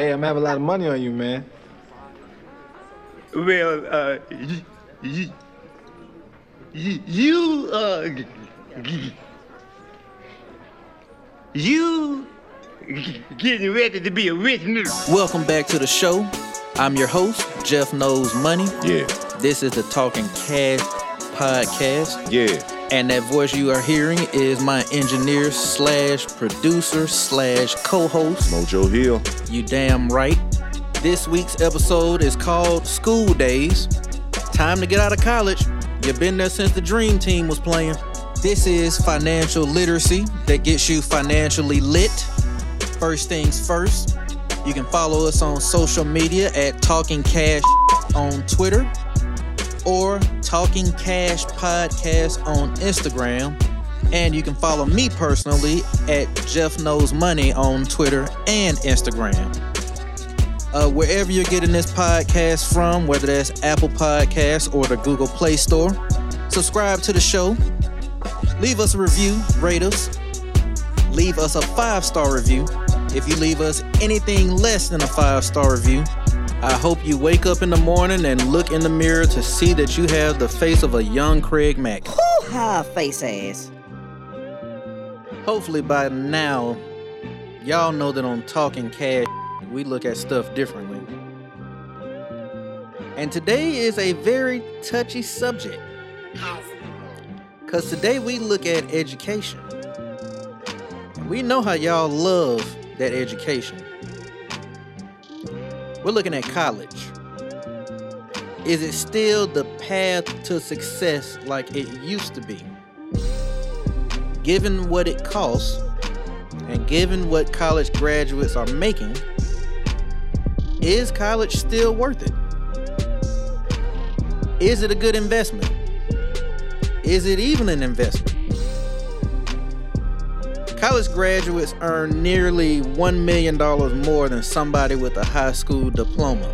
Hey, I'm having a lot of money on you, man. Well, uh, y- y- y- you, uh, g- g- you g- getting ready to be a rich nigga. Welcome back to the show. I'm your host, Jeff Knows Money. Yeah, This is the Talking Cash podcast. yeah. And that voice you are hearing is my engineer slash producer slash co-host. Mojo Hill. You damn right. This week's episode is called School Days. Time to get out of college. You've been there since the Dream Team was playing. This is financial literacy that gets you financially lit. First things first, you can follow us on social media at Talking Cash on Twitter or Talking Cash Podcast on Instagram. And you can follow me personally at Jeff Knows Money on Twitter and Instagram. Uh, wherever you're getting this podcast from, whether that's Apple Podcasts or the Google Play Store, subscribe to the show. Leave us a review, rate us, leave us a five star review. If you leave us anything less than a five star review, I hope you wake up in the morning and look in the mirror to see that you have the face of a young Craig Mack. High face ass. Hopefully by now, y'all know that on Talking Cash, we look at stuff differently. And today is a very touchy subject. Because today we look at education. And we know how y'all love that education. We're looking at college. Is it still the path to success like it used to be? given what it costs and given what college graduates are making, is college still worth it? Is it a good investment? Is it even an investment? College graduates earn nearly $1 million more than somebody with a high school diploma.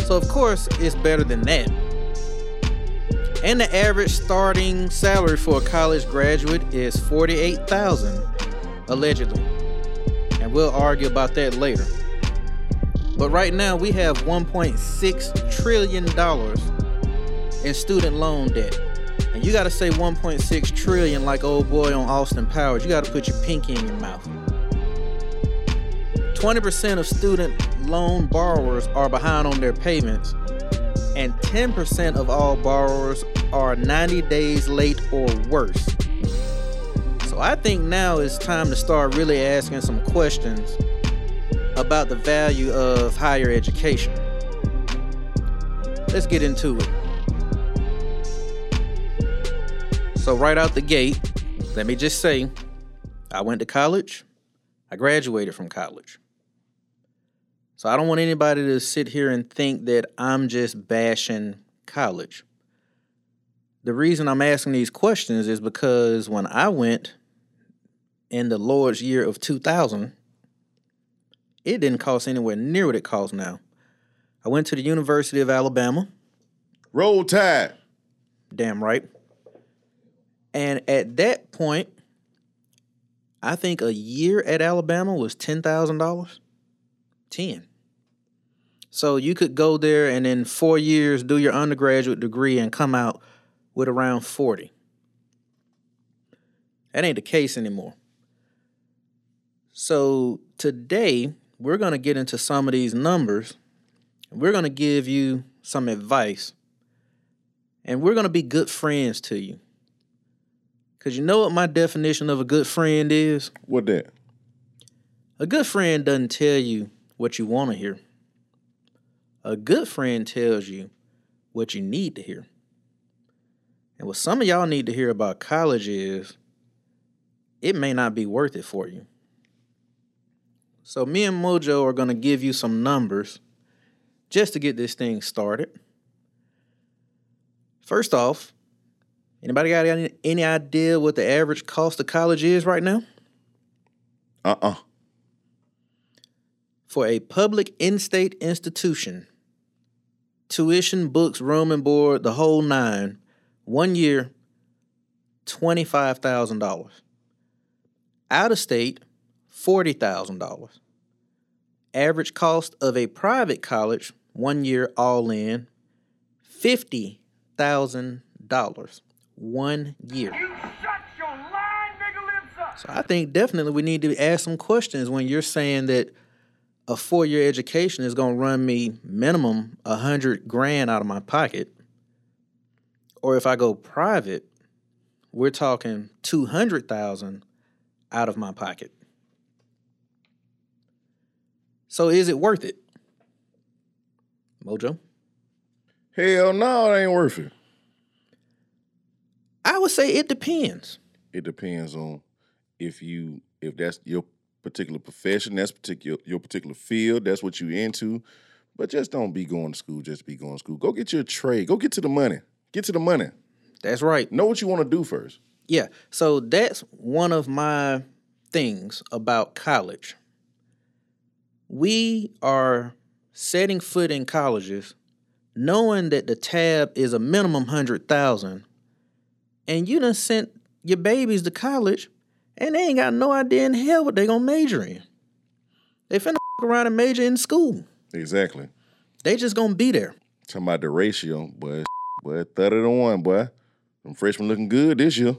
So, of course, it's better than that. And the average starting salary for a college graduate is 48,000 allegedly. And we'll argue about that later. But right now we have 1.6 trillion dollars in student loan debt. You got to say 1.6 trillion like old boy on Austin Powers. You got to put your pinky in your mouth. 20% of student loan borrowers are behind on their payments and 10% of all borrowers are 90 days late or worse. So I think now it's time to start really asking some questions about the value of higher education. Let's get into it. So, right out the gate, let me just say I went to college, I graduated from college. So I don't want anybody to sit here and think that I'm just bashing college. The reason I'm asking these questions is because when I went in the Lord's year of 2000, it didn't cost anywhere near what it costs now. I went to the University of Alabama, Roll Tide. damn right. And at that point, I think a year at Alabama was $10,000. 10. So you could go there and in four years do your undergraduate degree and come out with around 40. That ain't the case anymore. So today we're to get into some of these numbers. We're to give you some advice. And we're to be good friends to you. Because you know what my definition of a good friend is? What that? A good friend doesn't tell you what you want to hear. A good friend tells you what you need to hear. And what some of y'all need to hear about college is it may not be worth it for you. So me and Mojo are going to give you some numbers just to get this thing started. First off, anybody got any, any idea what the average cost of college is right now? Uh-uh. For a public in-state institution, tuition, books, room and board, the whole nine, one year, $25,000. Out of state, $40,000. average cost of a private college, one year all in, $50,000. One year. So I think definitely we need to ask some questions when you're saying that a four year education is going to run me minimum a hundred grand out of my pocket. Or if I go private, we're talking 200,000 out of my pocket. So is it worth it? Mojo? Hell no, it ain't worth it. I would say it depends. It depends on if you if that's your particular profession, that's particular your particular field, that's what you into. But just don't be going to school, just be going to school. Go get your trade. Go get to the money. Get to the money. That's right. Know what you want to do first. Yeah. So that's one of my things about college. We are setting foot in colleges knowing that the tab is a minimum hundred thousand, and you done sent your babies to college and they ain't got no idea in hell what they gonna major in. They finna f- around and major in school. Exactly. They just gonna be there. Talking about the ratio, boy. Boy, 30 to 1, boy. Them freshmen looking good this year.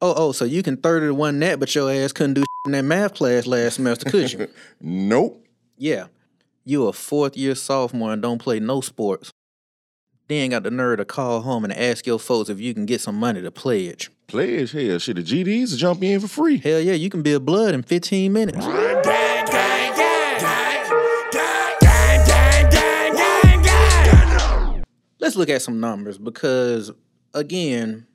Oh, oh, so you can 30 to 1 that, but your ass couldn't do in that math class last semester, could you? Nope. yeah. You a fourth year sophomore and don't play no sports. Then got the nerve to call home and ask your folks if you can get some money to pledge. Pledge, hell, shit, the GDs jump in for free. Hell yeah, you can build blood in 15 minutes. Let's look at some numbers because, again,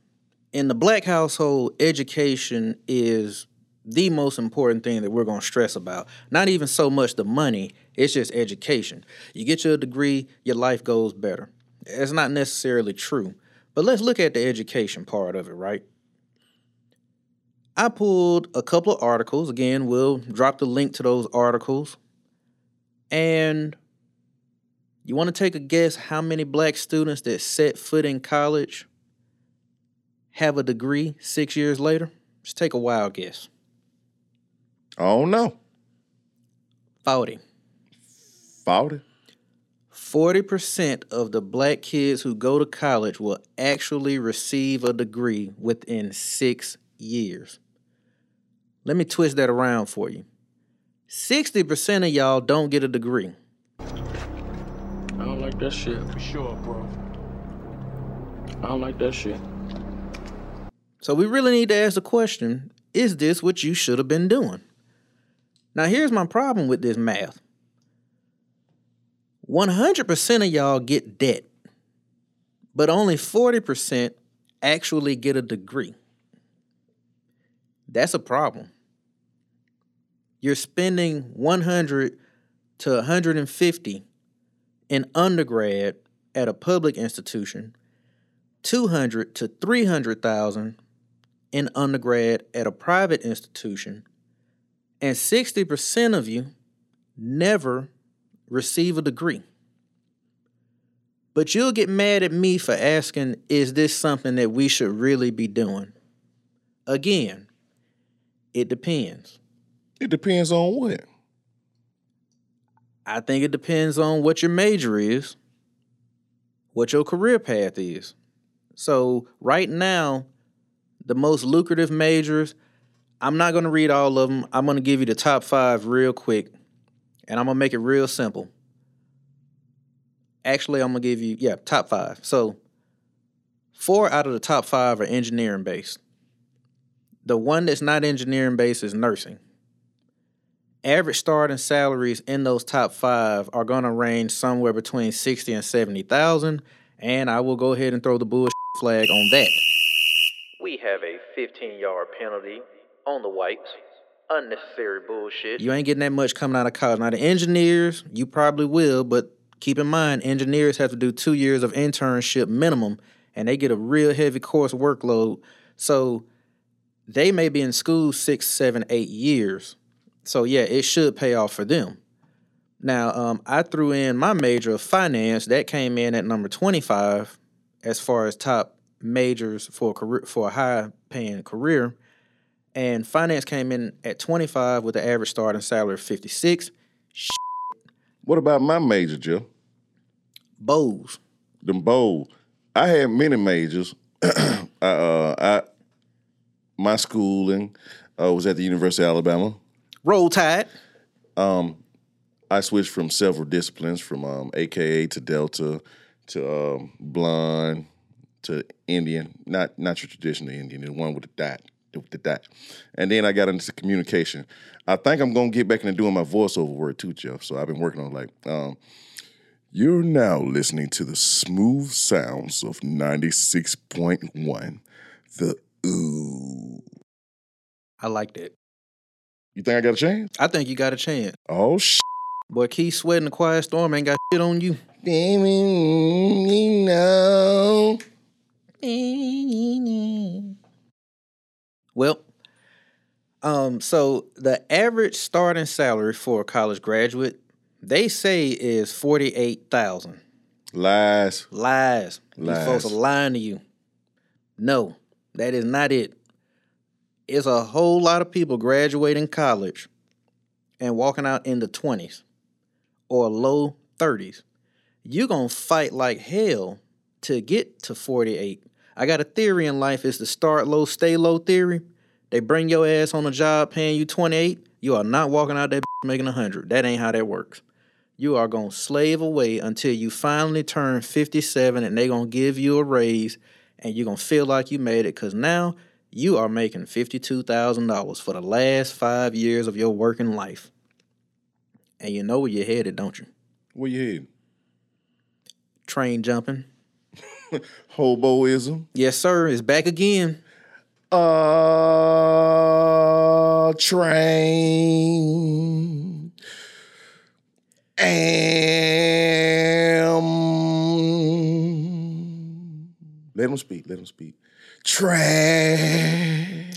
in the black household, education is the most important thing that we're going to stress about. Not even so much the money, it's just education. You get your degree, your life goes better. It's not necessarily true. But let's look at the education part of it, right? I pulled a couple of articles. Again, we'll drop the link to those articles. And you want to take a guess how many black students that set foot in college have a degree six years later? Just take a wild guess. Oh don't 40. 40? 40% of the black kids who go to college will actually receive a degree within six years. Let me twist that around for you. 60% of y'all don't get a degree. I don't like that shit. For sure, bro. I don't like that shit. So we really need to ask the question is this what you should have been doing? Now, here's my problem with this math 100% of y'all get debt, but only 40% actually get a degree. That's a problem. You're spending 100 to 150 in undergrad at a public institution, 200 to 300,000 in undergrad at a private institution, and 60% of you never receive a degree. But you'll get mad at me for asking, is this something that we should really be doing? Again, it depends. It depends on what. I think it depends on what your major is, what your career path is. So, right now, the most lucrative majors, I'm not going to read all of them. I'm going to give you the top five real quick, and I'm to make it real simple. Actually, I'm to give you, yeah, top five. So, four out of the top five are engineering based. The one that's not engineering based is nursing average starting salaries in those top five are to range somewhere between 60 and 70,000 and I will go ahead and throw the bullshit flag on that. We have a 15 yard penalty on the whites. Unnecessary bullshit. You ain't getting that much coming out of college. Now, the engineers, you probably will, but keep in mind, engineers have to do two years of internship minimum, and they get a real heavy course workload. So they may be in school six, seven, eight years so yeah, it should pay off for them. Now, um, I threw in my major of finance. That came in at number 25 as far as top majors for a career, for a high paying career. And finance came in at 25 with an average starting salary of 56. What about my major, Jeff? Bows. Them bold. I had many majors. I, uh, I my schooling uh, was at the University of Alabama. Roll Tide. Um, I switched from several disciplines, from um, AKA to Delta to um, blonde to Indian. Not not your traditional Indian, the one with the dot, with the dot. And then I got into communication. I think I'm gonna get back into doing my voiceover work too, Jeff. So I've been working on like. Um, you're now listening to the smooth sounds of 96.1. The ooh. I like that. You think I got a chance? I think you got a chance. Oh sh. Boy, Keith Sweat and the Quiet Storm ain't got shit on you. Baby, know. Well, um, so the average starting salary for a college graduate, they say is forty eight thousand. Lies. Lies. These folks are lying to you. No, that is not it. It's a whole lot of people graduating college and walking out in the 20s or low 30s. You're going to fight like hell to get to 48. I got a theory in life. It's the start low, stay low theory. They bring your ass on a job paying you 28. You are not walking out that making 100. That ain't how that works. You are going to slave away until you finally turn 57 and they're going to give you a raise and you're going to feel like you made it because now you are making $52,000 for the last five years of your working life. And you know where you're headed, don't you? Where you heading? Train jumping. Hoboism. Yes, sir. It's back again. Uh, train. Am. Let him speak. Let him speak. Train.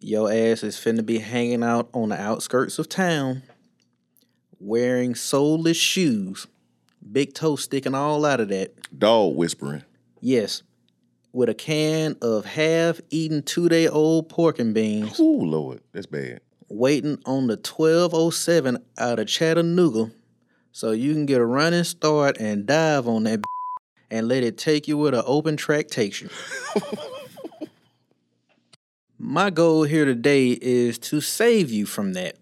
Your ass is finna be hanging out on the outskirts of town, wearing soulless shoes, big toe sticking all out of that. Dog whispering. Yes, with a can of half-eaten two-day-old pork and beans, Oh, Lord, that's bad. waiting on the 1207 out of Chattanooga, so you can get a running start and dive on that and let it take you where the open track takes you. My goal here today is to save you from that.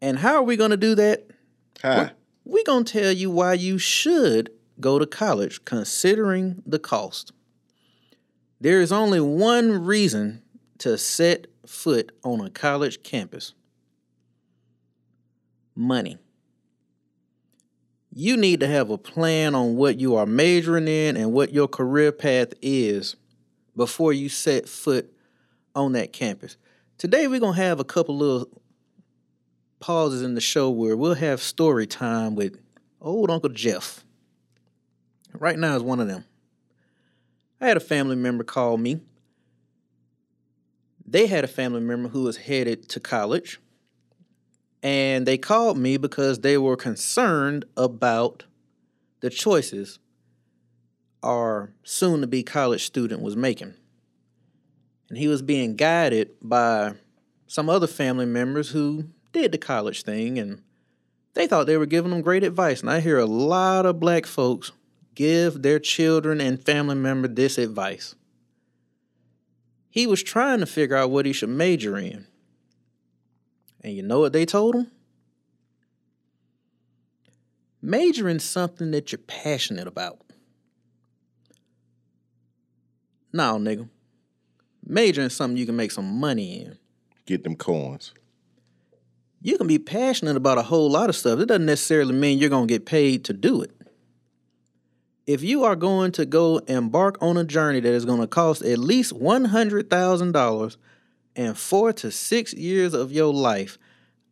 And how are we going to do that? Hi. We're going to tell you why you should go to college considering the cost. There is only one reason to set foot on a college campus money. You need to have a plan on what you are majoring in and what your career path is before you set foot on that campus. Today, we're going to have a couple little pauses in the show where we'll have story time with old Uncle Jeff. Right now is one of them. I had a family member call me. They had a family member who was headed to college. And they called me because they were concerned about the choices our soon to be college student was making. And he was being guided by some other family members who did the college thing and they thought they were giving them great advice. And I hear a lot of black folks give their children and family member this advice. He was trying to figure out what he should major in. And you know what they told him? Major in something that you're passionate about. No, nigga. Major in something you can make some money in. Get them coins. You can be passionate about a whole lot of stuff. It doesn't necessarily mean you're going to get paid to do it. If you are going to go embark on a journey that is going to cost at least $100,000 and four to six years of your life,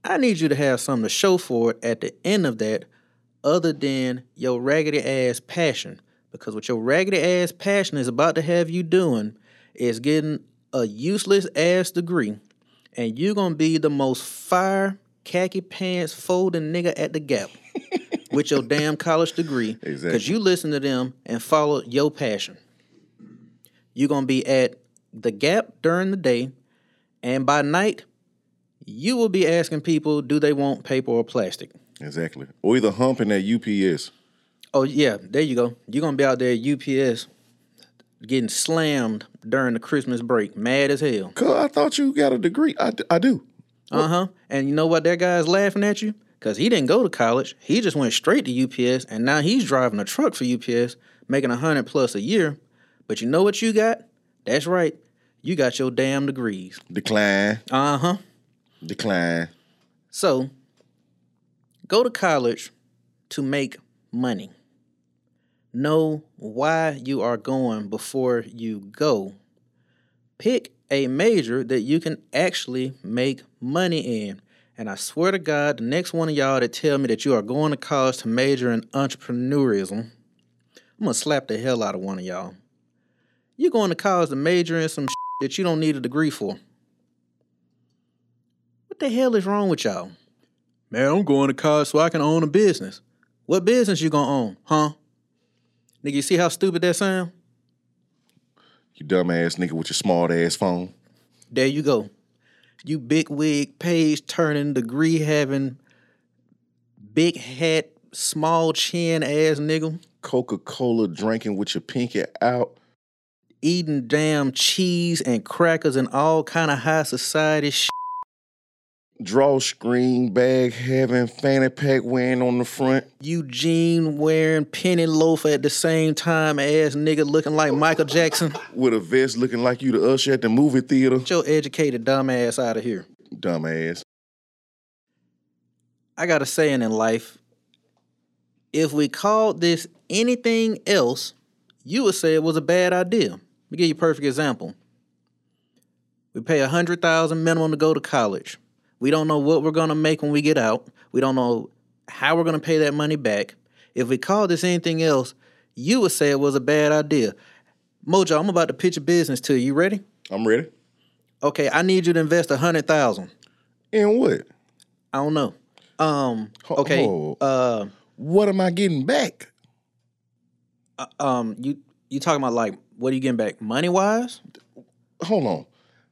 I need you to have something to show for it at the end of that other than your raggedy ass passion. Because what your raggedy ass passion is about to have you doing is getting a useless ass degree, and you're gonna be the most fire khaki pants folding nigga at the gap with your damn college degree. Because Exactly. you listen to them and follow your passion. You're gonna be at the gap during the day, and by night, you will be asking people, do they want paper or plastic? Exactly. Or either humping at UPS. Oh yeah, there you go. You're gonna be out there at UPS getting slammed during the Christmas break, mad as hell. Cuz I thought you got a degree. I, I do. Uh huh. And you know what? That guy's laughing at you because he didn't go to college. He just went straight to UPS, and now he's driving a truck for UPS, making a hundred plus a year. But you know what you got? That's right. You got your damn degrees. Decline. Uh huh. Decline. So, go to college to make money. Know why you are going before you go. Pick a major that you can actually make money in. And I swear to God, the next one of y'all that tell me that you are going to college to major in entrepreneurism, I'm gonna slap the hell out of one of y'all. You're going to college to major in some that you don't need a degree for. What the hell is wrong with y'all? Man, I'm going to college so I can own a business. What business you gonna own, huh? Nigga, you see how stupid that sound? You dumbass nigga with your smart ass phone. There you go. You big wig, page turning, degree having, big hat, small chin ass nigga, Coca Cola drinking with your pinky out. eating damn cheese and crackers and all kind of high society shit. Drawstring bag having fanny pack wearing on the front. Eugene wearing penny loafer at the same time ass nigga looking like Michael Jackson. With a vest looking like you the usher at the movie theater. Get your educated dumb ass out of here. Dumbass. I got a saying in life if we called this anything else, you would say it was a bad idea. Let me give you a perfect example. We pay a hundred thousand minimum to go to college. We don't know what we're gonna make when we get out. We don't know how we're gonna pay that money back. If we called this anything else, you would say it was a bad idea. Mojo, I'm about to pitch a business to you. You ready? I'm ready. Okay, I need you to invest a hundred thousand. In what? I don't know. Um. Okay. ho. Uh. What am I getting back? um you you talking about like what are you getting back money wise Hold on.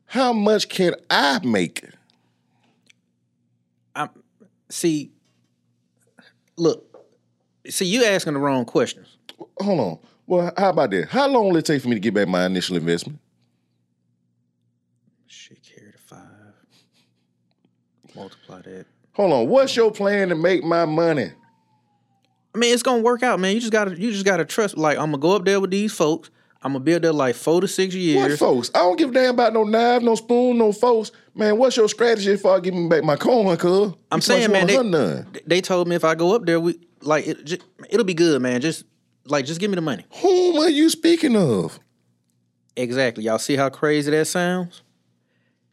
How much can I make? See look see you asking the wrong questions Hold on. Well, how about that? How long will it take for me to get back my initial investment? shit carry the five multiply that Hold on. What's your plan to make my money? i mean it's gonna work out man you just gotta you just gotta trust like i'm gonna go up there with these folks i'm gonna build up like four to six years. What folks? I don't give a damn about no knife, no spoon, no folks. Man, what's your strategy for giving me back my coin, cuz? i'm saying man they, they told me if i go up there we like it, just, it'll be good man just like just give me the money Whom are you speaking of? Exactly. Y'all see how crazy that sounds?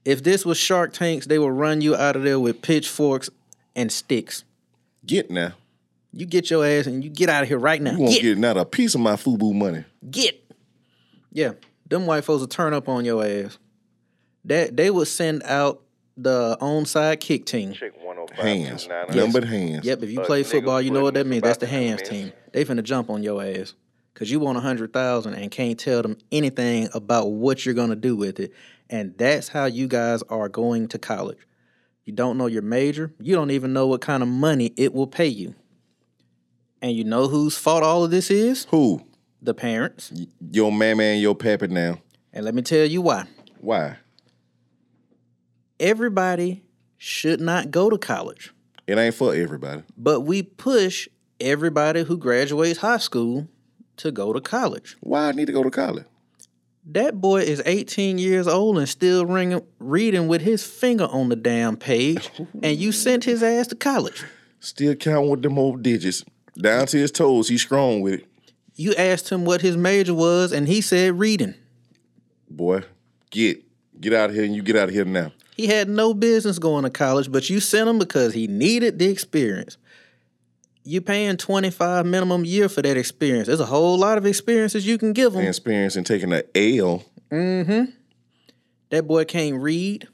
If this was Shark Tanks, they would run you out of there with pitchforks and sticks. Get now. You get your ass and you get out of here right now. You won't Get, get not a piece of my FUBU money. get. Yeah, them white folks will turn up on your ass. That they would send out the onside kick team. Hands. Numbered hands. Yep, if you play football, you know what that means. That's the hands team. They finna jump on your ass. Cause you want a hundred thousand and can't tell them anything about what you're gonna do with it. And that's how you guys are going to college. You don't know your major, you don't even know what kind of money it will pay you. And you know whose fault all of this is? Who? The parents. Your mama and your pappy now. And let me tell you why. Why? Everybody should not go to college, It ain't for everybody. but we push everybody who graduates high school to go to college. Why I need to go to college? That boy is 18 years old and still ring, reading with his finger on the damn page, and you sent his ass to college. Still counting with them old digits. Down to his toes, he's strong with it. You asked him what his major was, and he said reading. Boy, get. Get out of here and you get out of here now. He had no business going to college, but you sent him because he needed the experience. You paying 25 minimum year for that experience. There's a whole lot of experiences you can give him. And experience in taking an L. Mm-hmm. That boy can't read,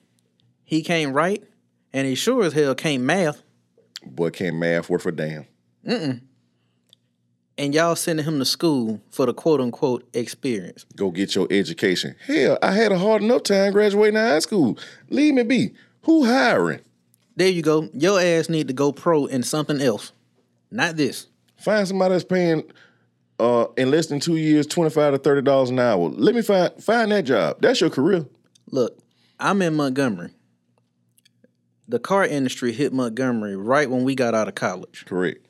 he can't write, and he sure as hell can't math. Boy can't math worth a damn. And y'all sending him to school for the quote unquote experience. Go get your education. Hell, I had a hard enough time graduating high school. Leave me be. Who hiring? There you go. Your ass need to go pro in something else, not this. Find somebody that's paying uh in less than two years, twenty five to thirty dollars an hour. Let me find find that job. That's your career. Look, I'm in Montgomery. The car industry hit Montgomery right when we got out of college. Correct.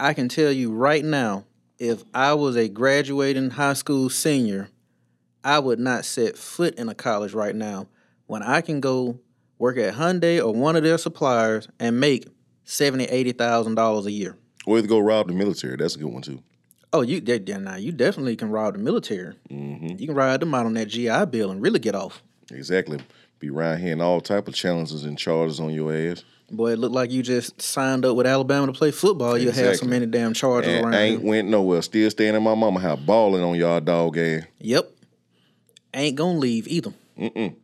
I can tell you right now, if I was a graduating high school senior, I would not set foot in a college right now when I can go work at Hyundai or one of their suppliers and make seventy, eighty thousand dollars a year. Or either go rob the military. That's a good one too. Oh, you yeah, yeah, now you definitely can rob the military. Mm-hmm. You can ride them out on that GI Bill and really get off. Exactly. Be around here and all type of challenges and charges on your ass. Boy, it looked like you just signed up with Alabama to play football. You have so many damn charges And around. ain't went nowhere. Still staying in my mama house, balling on y'all dog ass. Yep. Ain't gonna leave either. Mm-mm.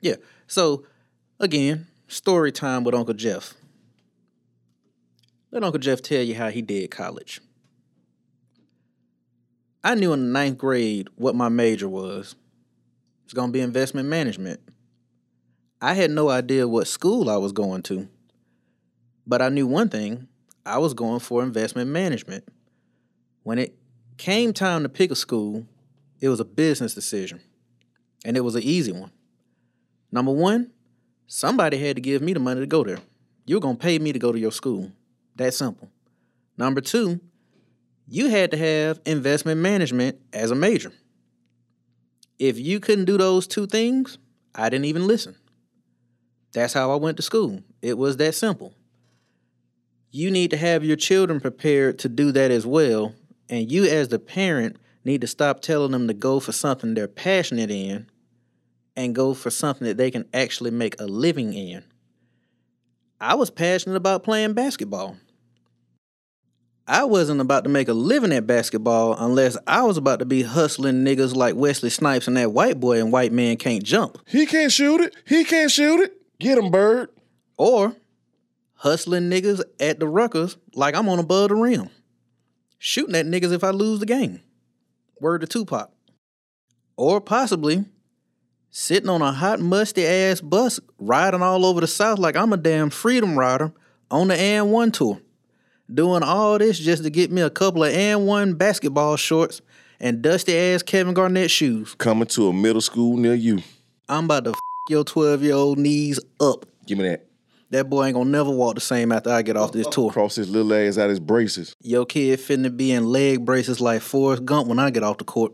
Yeah. So, again, story time with Uncle Jeff. Let Uncle Jeff tell you how he did college. I knew in the ninth grade what my major was. It's gonna be investment management. I had no idea what school I was going to, but I knew one thing I was going for investment management. When it came time to pick a school, it was a business decision, and it was an easy one. Number one, somebody had to give me the money to go there. You're gonna pay me to go to your school. That simple. Number two, you had to have investment management as a major. If you couldn't do those two things, I didn't even listen. That's how I went to school. It was that simple. You need to have your children prepared to do that as well, and you, as the parent, need to stop telling them to go for something they're passionate in and go for something that they can actually make a living in. I was passionate about playing basketball. I wasn't about to make a living at basketball unless I was about to be hustling niggas like Wesley Snipes and that white boy and white man can't jump. He can't shoot it. He can't shoot it. Get him, bird. Or hustling niggas at the Ruckers like I'm on above the rim. Shooting at niggas if I lose the game. Word to Tupac. Or possibly sitting on a hot, musty ass bus riding all over the South like I'm a damn freedom rider on the AND1 tour. Doing all this just to get me a couple of AND1 basketball shorts and dusty ass Kevin Garnett shoes. Coming to a middle school near you. I'm about to your 12 year old knees up. Give me that. That boy ain't gonna never walk the same after I get off this tour. Cross his little ass out his braces. Your kid finna be in leg braces like Forrest Gump when I get off the court.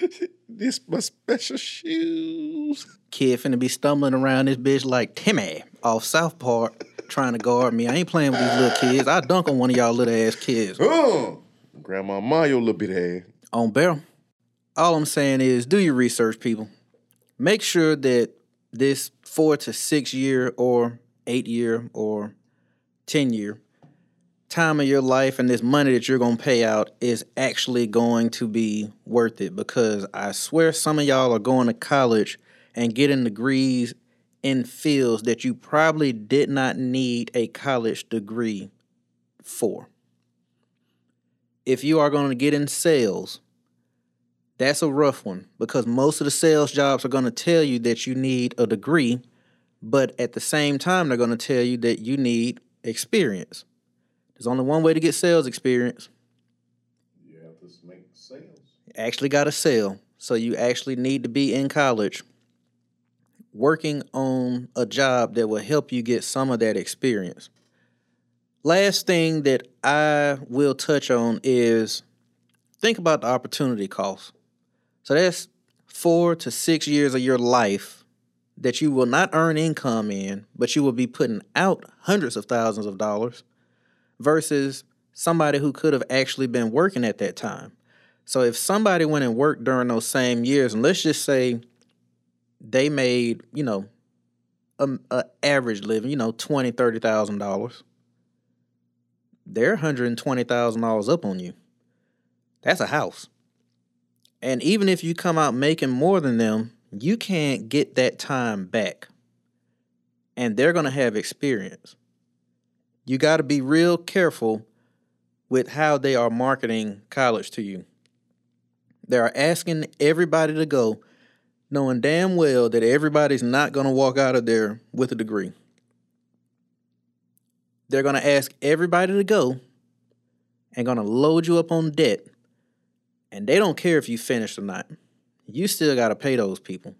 This my special shoes. Kid finna be stumbling around this bitch like Timmy off South Park trying to guard me. I ain't playing with these little kids. I dunk on one of y'all little ass kids. Uh, Grandma Mario little bit ass. On barrel. All I'm saying is do your research, people. Make sure that this four to six year or eight year or 10 year time of your life and this money that you're going to pay out is actually going to be worth it because I swear some of y'all are going to college and getting degrees in fields that you probably did not need a college degree for. If you are going to get in sales, that's a rough one because most of the sales jobs are going to tell you that you need a degree, but at the same time, they're going to tell you that you need experience. There's only one way to get sales experience. You have to make sales. Actually got to sell. So you actually need to be in college working on a job that will help you get some of that experience. Last thing that I will touch on is think about the opportunity cost. So that's four to six years of your life that you will not earn income in, but you will be putting out hundreds of thousands of dollars versus somebody who could have actually been working at that time. So if somebody went and worked during those same years, and let's just say they made, you know, a, a average living, you know, twenty, thirty thousand dollars, they're hundred and twenty thousand dollars up on you. That's a house. And even if you come out making more than them, you can't get that time back. And they're gonna have experience. You got to be real careful with how they are marketing college to you. They are asking everybody to go knowing damn well that everybody's not going to walk out of there with a degree. They're going to ask everybody to go and going to load you up on debt. And they don't care if you finish or not. You still got to pay those people.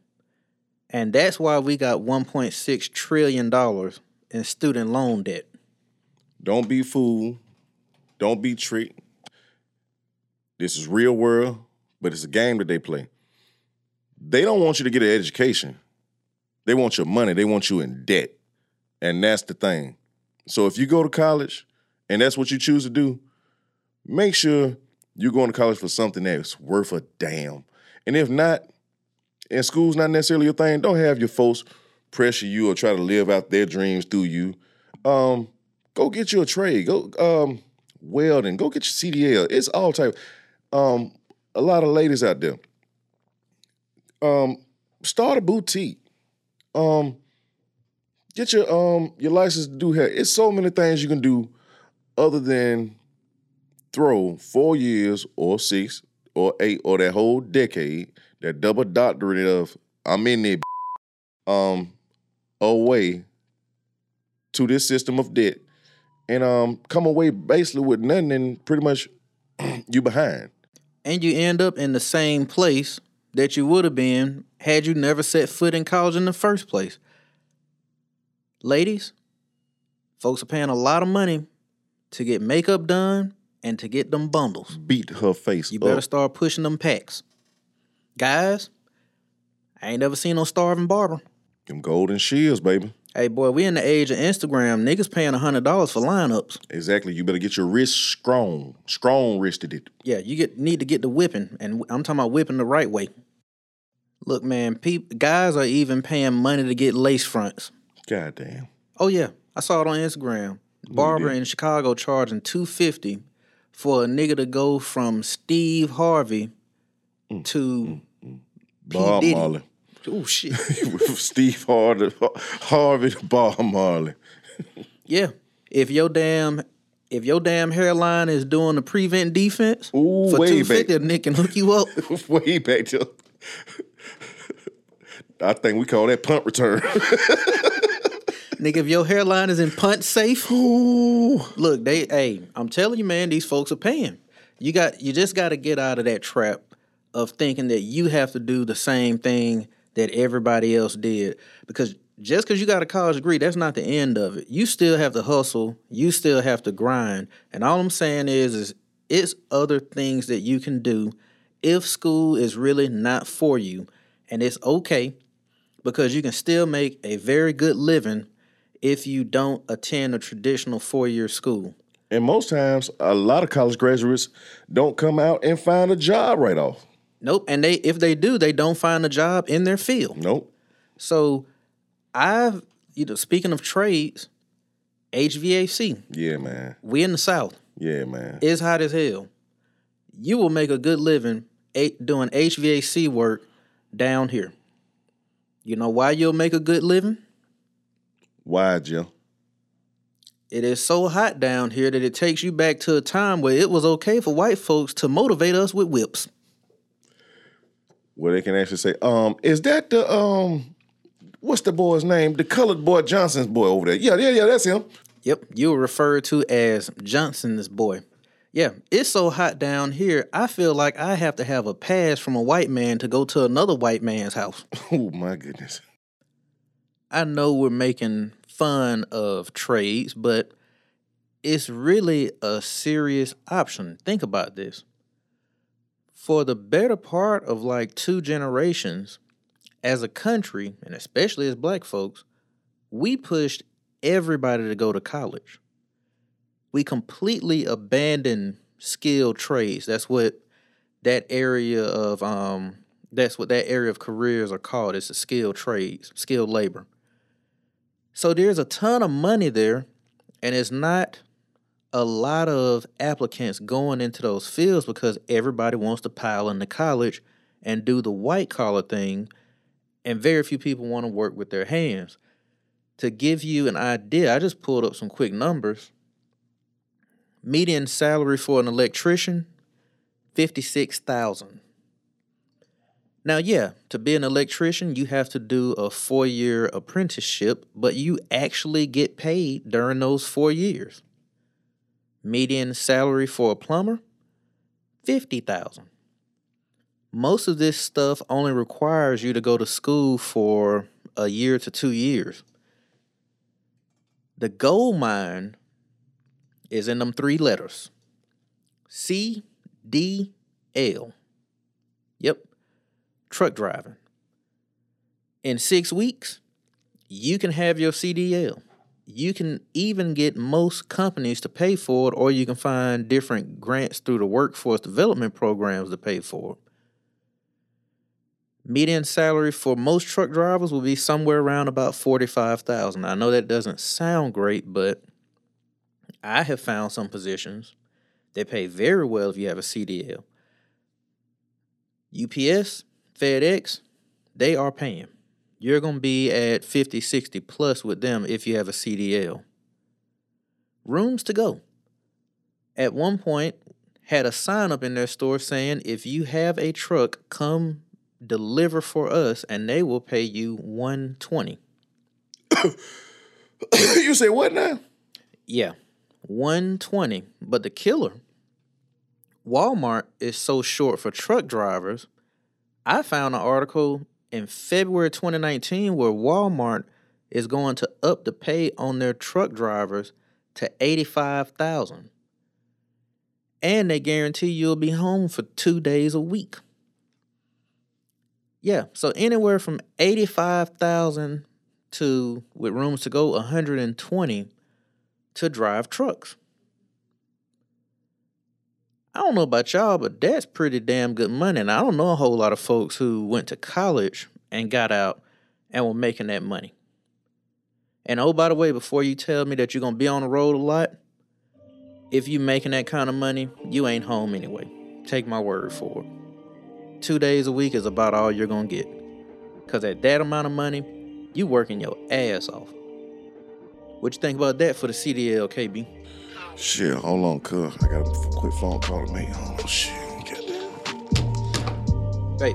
And that's why we got 1.6 trillion dollars in student loan debt. Don't be fooled. Don't be tricked. This is real world, but it's a game that they play. They don't want you to get an education. They want your money. They want you in debt. And that's the thing. So if you go to college and that's what you choose to do, make sure you're going to college for something that's worth a damn. And if not, and school's not necessarily your thing, don't have your folks pressure you or try to live out their dreams through you. Um, go get you a trade. Go um, welding. Go get your CDL. It's all type. Um, a lot of ladies out there. Um, start a boutique. Um, get your um your license to do hair. It's so many things you can do other than throw four years or six or eight or that whole decade, that double doctorate of I'm in there um away to this system of debt and um come away basically with nothing and pretty much you behind. And you end up in the same place that you would have been had you never set foot in college in the first place. Ladies, folks are paying a lot of money to get makeup done and to get them bundles. Beat her face You better up. start pushing them packs. Guys, I ain't never seen no starving barber. Them golden shields, baby. Hey boy, we in the age of Instagram. Niggas paying hundred dollars for lineups. Exactly. You better get your wrist strong. Strong wristed it. Yeah, you get need to get the whipping, and I'm talking about whipping the right way. Look, man, peop, guys are even paying money to get lace fronts. God damn. Oh yeah, I saw it on Instagram. Barber in Chicago charging two fifty for a nigga to go from Steve Harvey mm, to mm, mm. Bob Diddy. Marley. oh shit. Steve Harvey, Harvey to Bob Marley. yeah, if your damn if your damn hairline is doing the prevent defense Ooh, for way two back. fifty, a nigga can hook you up. Way back to. I think we call that punt return. Nigga, if your hairline is in punt safe, look, they hey, I'm telling you, man, these folks are paying. You got you just gotta get out of that trap of thinking that you have to do the same thing that everybody else did. Because just because you got a college degree, that's not the end of it. You still have to hustle, you still have to grind. And all I'm saying is is it's other things that you can do if school is really not for you. And it's okay because you can still make a very good living if you don't attend a traditional four year school. and most times, a lot of college graduates don't come out and find a job right off. Nope. And they if they do, they don't find a job in their field. Nope. So I've you know, speaking of trades, HVAC, Yeah, man. we in the South. Yeah, man. It's hot as hell. You will make a good living doing HVAC work down here. You know why you'll make a good living? Why, Joe? It is so hot down here that it takes you back to a time where it was okay for white folks to motivate us with whips. Where they can actually say, um, is that the um what's the boy's name? The colored boy Johnson's boy over there. Yeah, yeah, yeah, that's him. Yep, you were referred to as Johnson's boy. Yeah, it's so hot down here, I feel like I have to have a pass from a white man to go to another white man's house. Oh my goodness. I know we're making fun of trades, but it's really a serious option. Think about this. For the better part of like two generations, as a country, and especially as black folks, we pushed everybody to go to college. We completely abandoned skilled trades. That's what that area of um that's what that area of careers are called. It's the skilled trades, skilled labor. So there's a ton of money there, and it's not a lot of applicants going into those fields because everybody wants to pile into college and do the white collar thing, and very few people want to work with their hands. To give you an idea, I just pulled up some quick numbers. Median salary for an electrician, fifty-six thousand. Now, yeah, to be an electrician, you have to do a four year apprenticeship, but you actually get paid during those four years. Median salary for a plumber, 50000 Most of this stuff only requires you to go to school for a year to two years. The gold mine is in them three letters C D L. Yep, truck driving. In six weeks, you can have your CDL. You can even get most companies to pay for it, or you can find different grants through the workforce development programs to pay for it. Median salary for most truck drivers will be somewhere around about forty-five thousand. I know that doesn't sound great, but I have found some positions that pay very well if you have a CDL. UPS, FedEx, they are paying. You're going to be at 50, 60 plus with them if you have a CDL. Rooms to go. At one point, had a sign up in their store saying, if you have a truck, come deliver for us and they will pay you 120. you say what now? Yeah, 120. But the killer, Walmart is so short for truck drivers. I found an article in February 2019 where Walmart is going to up the pay on their truck drivers to 85,000. And they guarantee you'll be home for 2 days a week. Yeah, so anywhere from 85,000 to with rooms to go 120 to drive trucks. I don't know about y'all, but that's pretty damn good money. And I don't know a whole lot of folks who went to college and got out and were making that money. And oh, by the way, before you tell me that you're gonna be on the road a lot, if you're making that kind of money, you ain't home anyway. Take my word for it. Two days a week is about all you're gonna get. Cause at that amount of money, you working your ass off. What you think about that for the CDL, KB? Shit, hold on, cuz. I got a quick phone call to make. Oh, on, shit. Get that. Hey,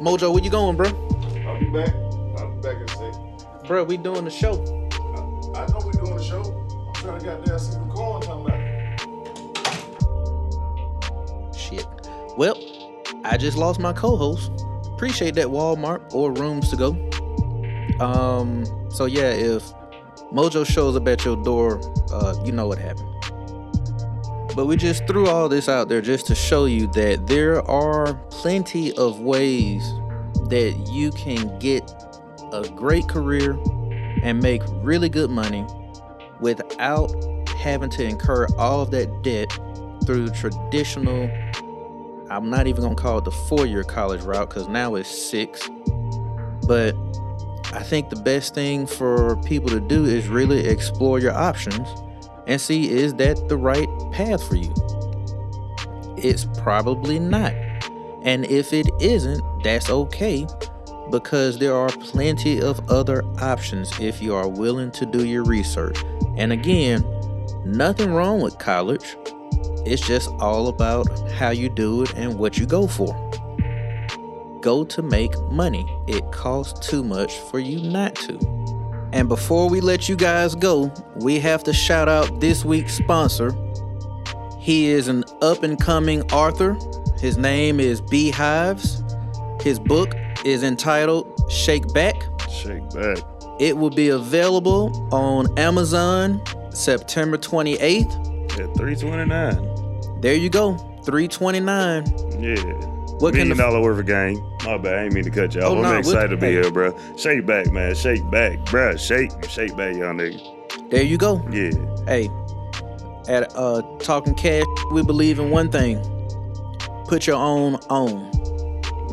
Mojo, where you going, bro? I'll be back. I'll be back in a sec. Bro, we doing the show. I know we're doing the show. I'm trying to goddamn see what going talking about. Shit. Well, I just lost my co-host. Appreciate that Walmart or rooms to go. Um, so yeah, if Mojo shows up at your door, uh, you know what happened. But we just threw all this out there just to show you that there are plenty of ways that you can get a great career and make really good money without having to incur all of that debt through traditional I'm not even gonna call it the four-year college route because now it's six. But I think the best thing for people to do is really explore your options and see is that the right path for you. It's probably not. And if it isn't, that's okay because there are plenty of other options if you are willing to do your research. And again, nothing wrong with college. It's just all about how you do it and what you go for. Go to make money. It costs too much for you not to. And before we let you guys go, we have to shout out this week's sponsor. He is an up and coming author. His name is Beehives. His book is entitled Shake Back. Shake back. It will be available on Amazon September 28th. At 329. There you go. 329. Yeah. What can Million the- dollar worth of game. My bad. I ain't mean to cut you off. Oh, I'm nah, excited to be hey. here, bro. Shake back, man. Shake back, bruh. Shake, shake back, young nigga. There you go. Yeah. Hey, at uh Talking Cash, we believe in one thing. Put your own on.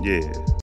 Yeah.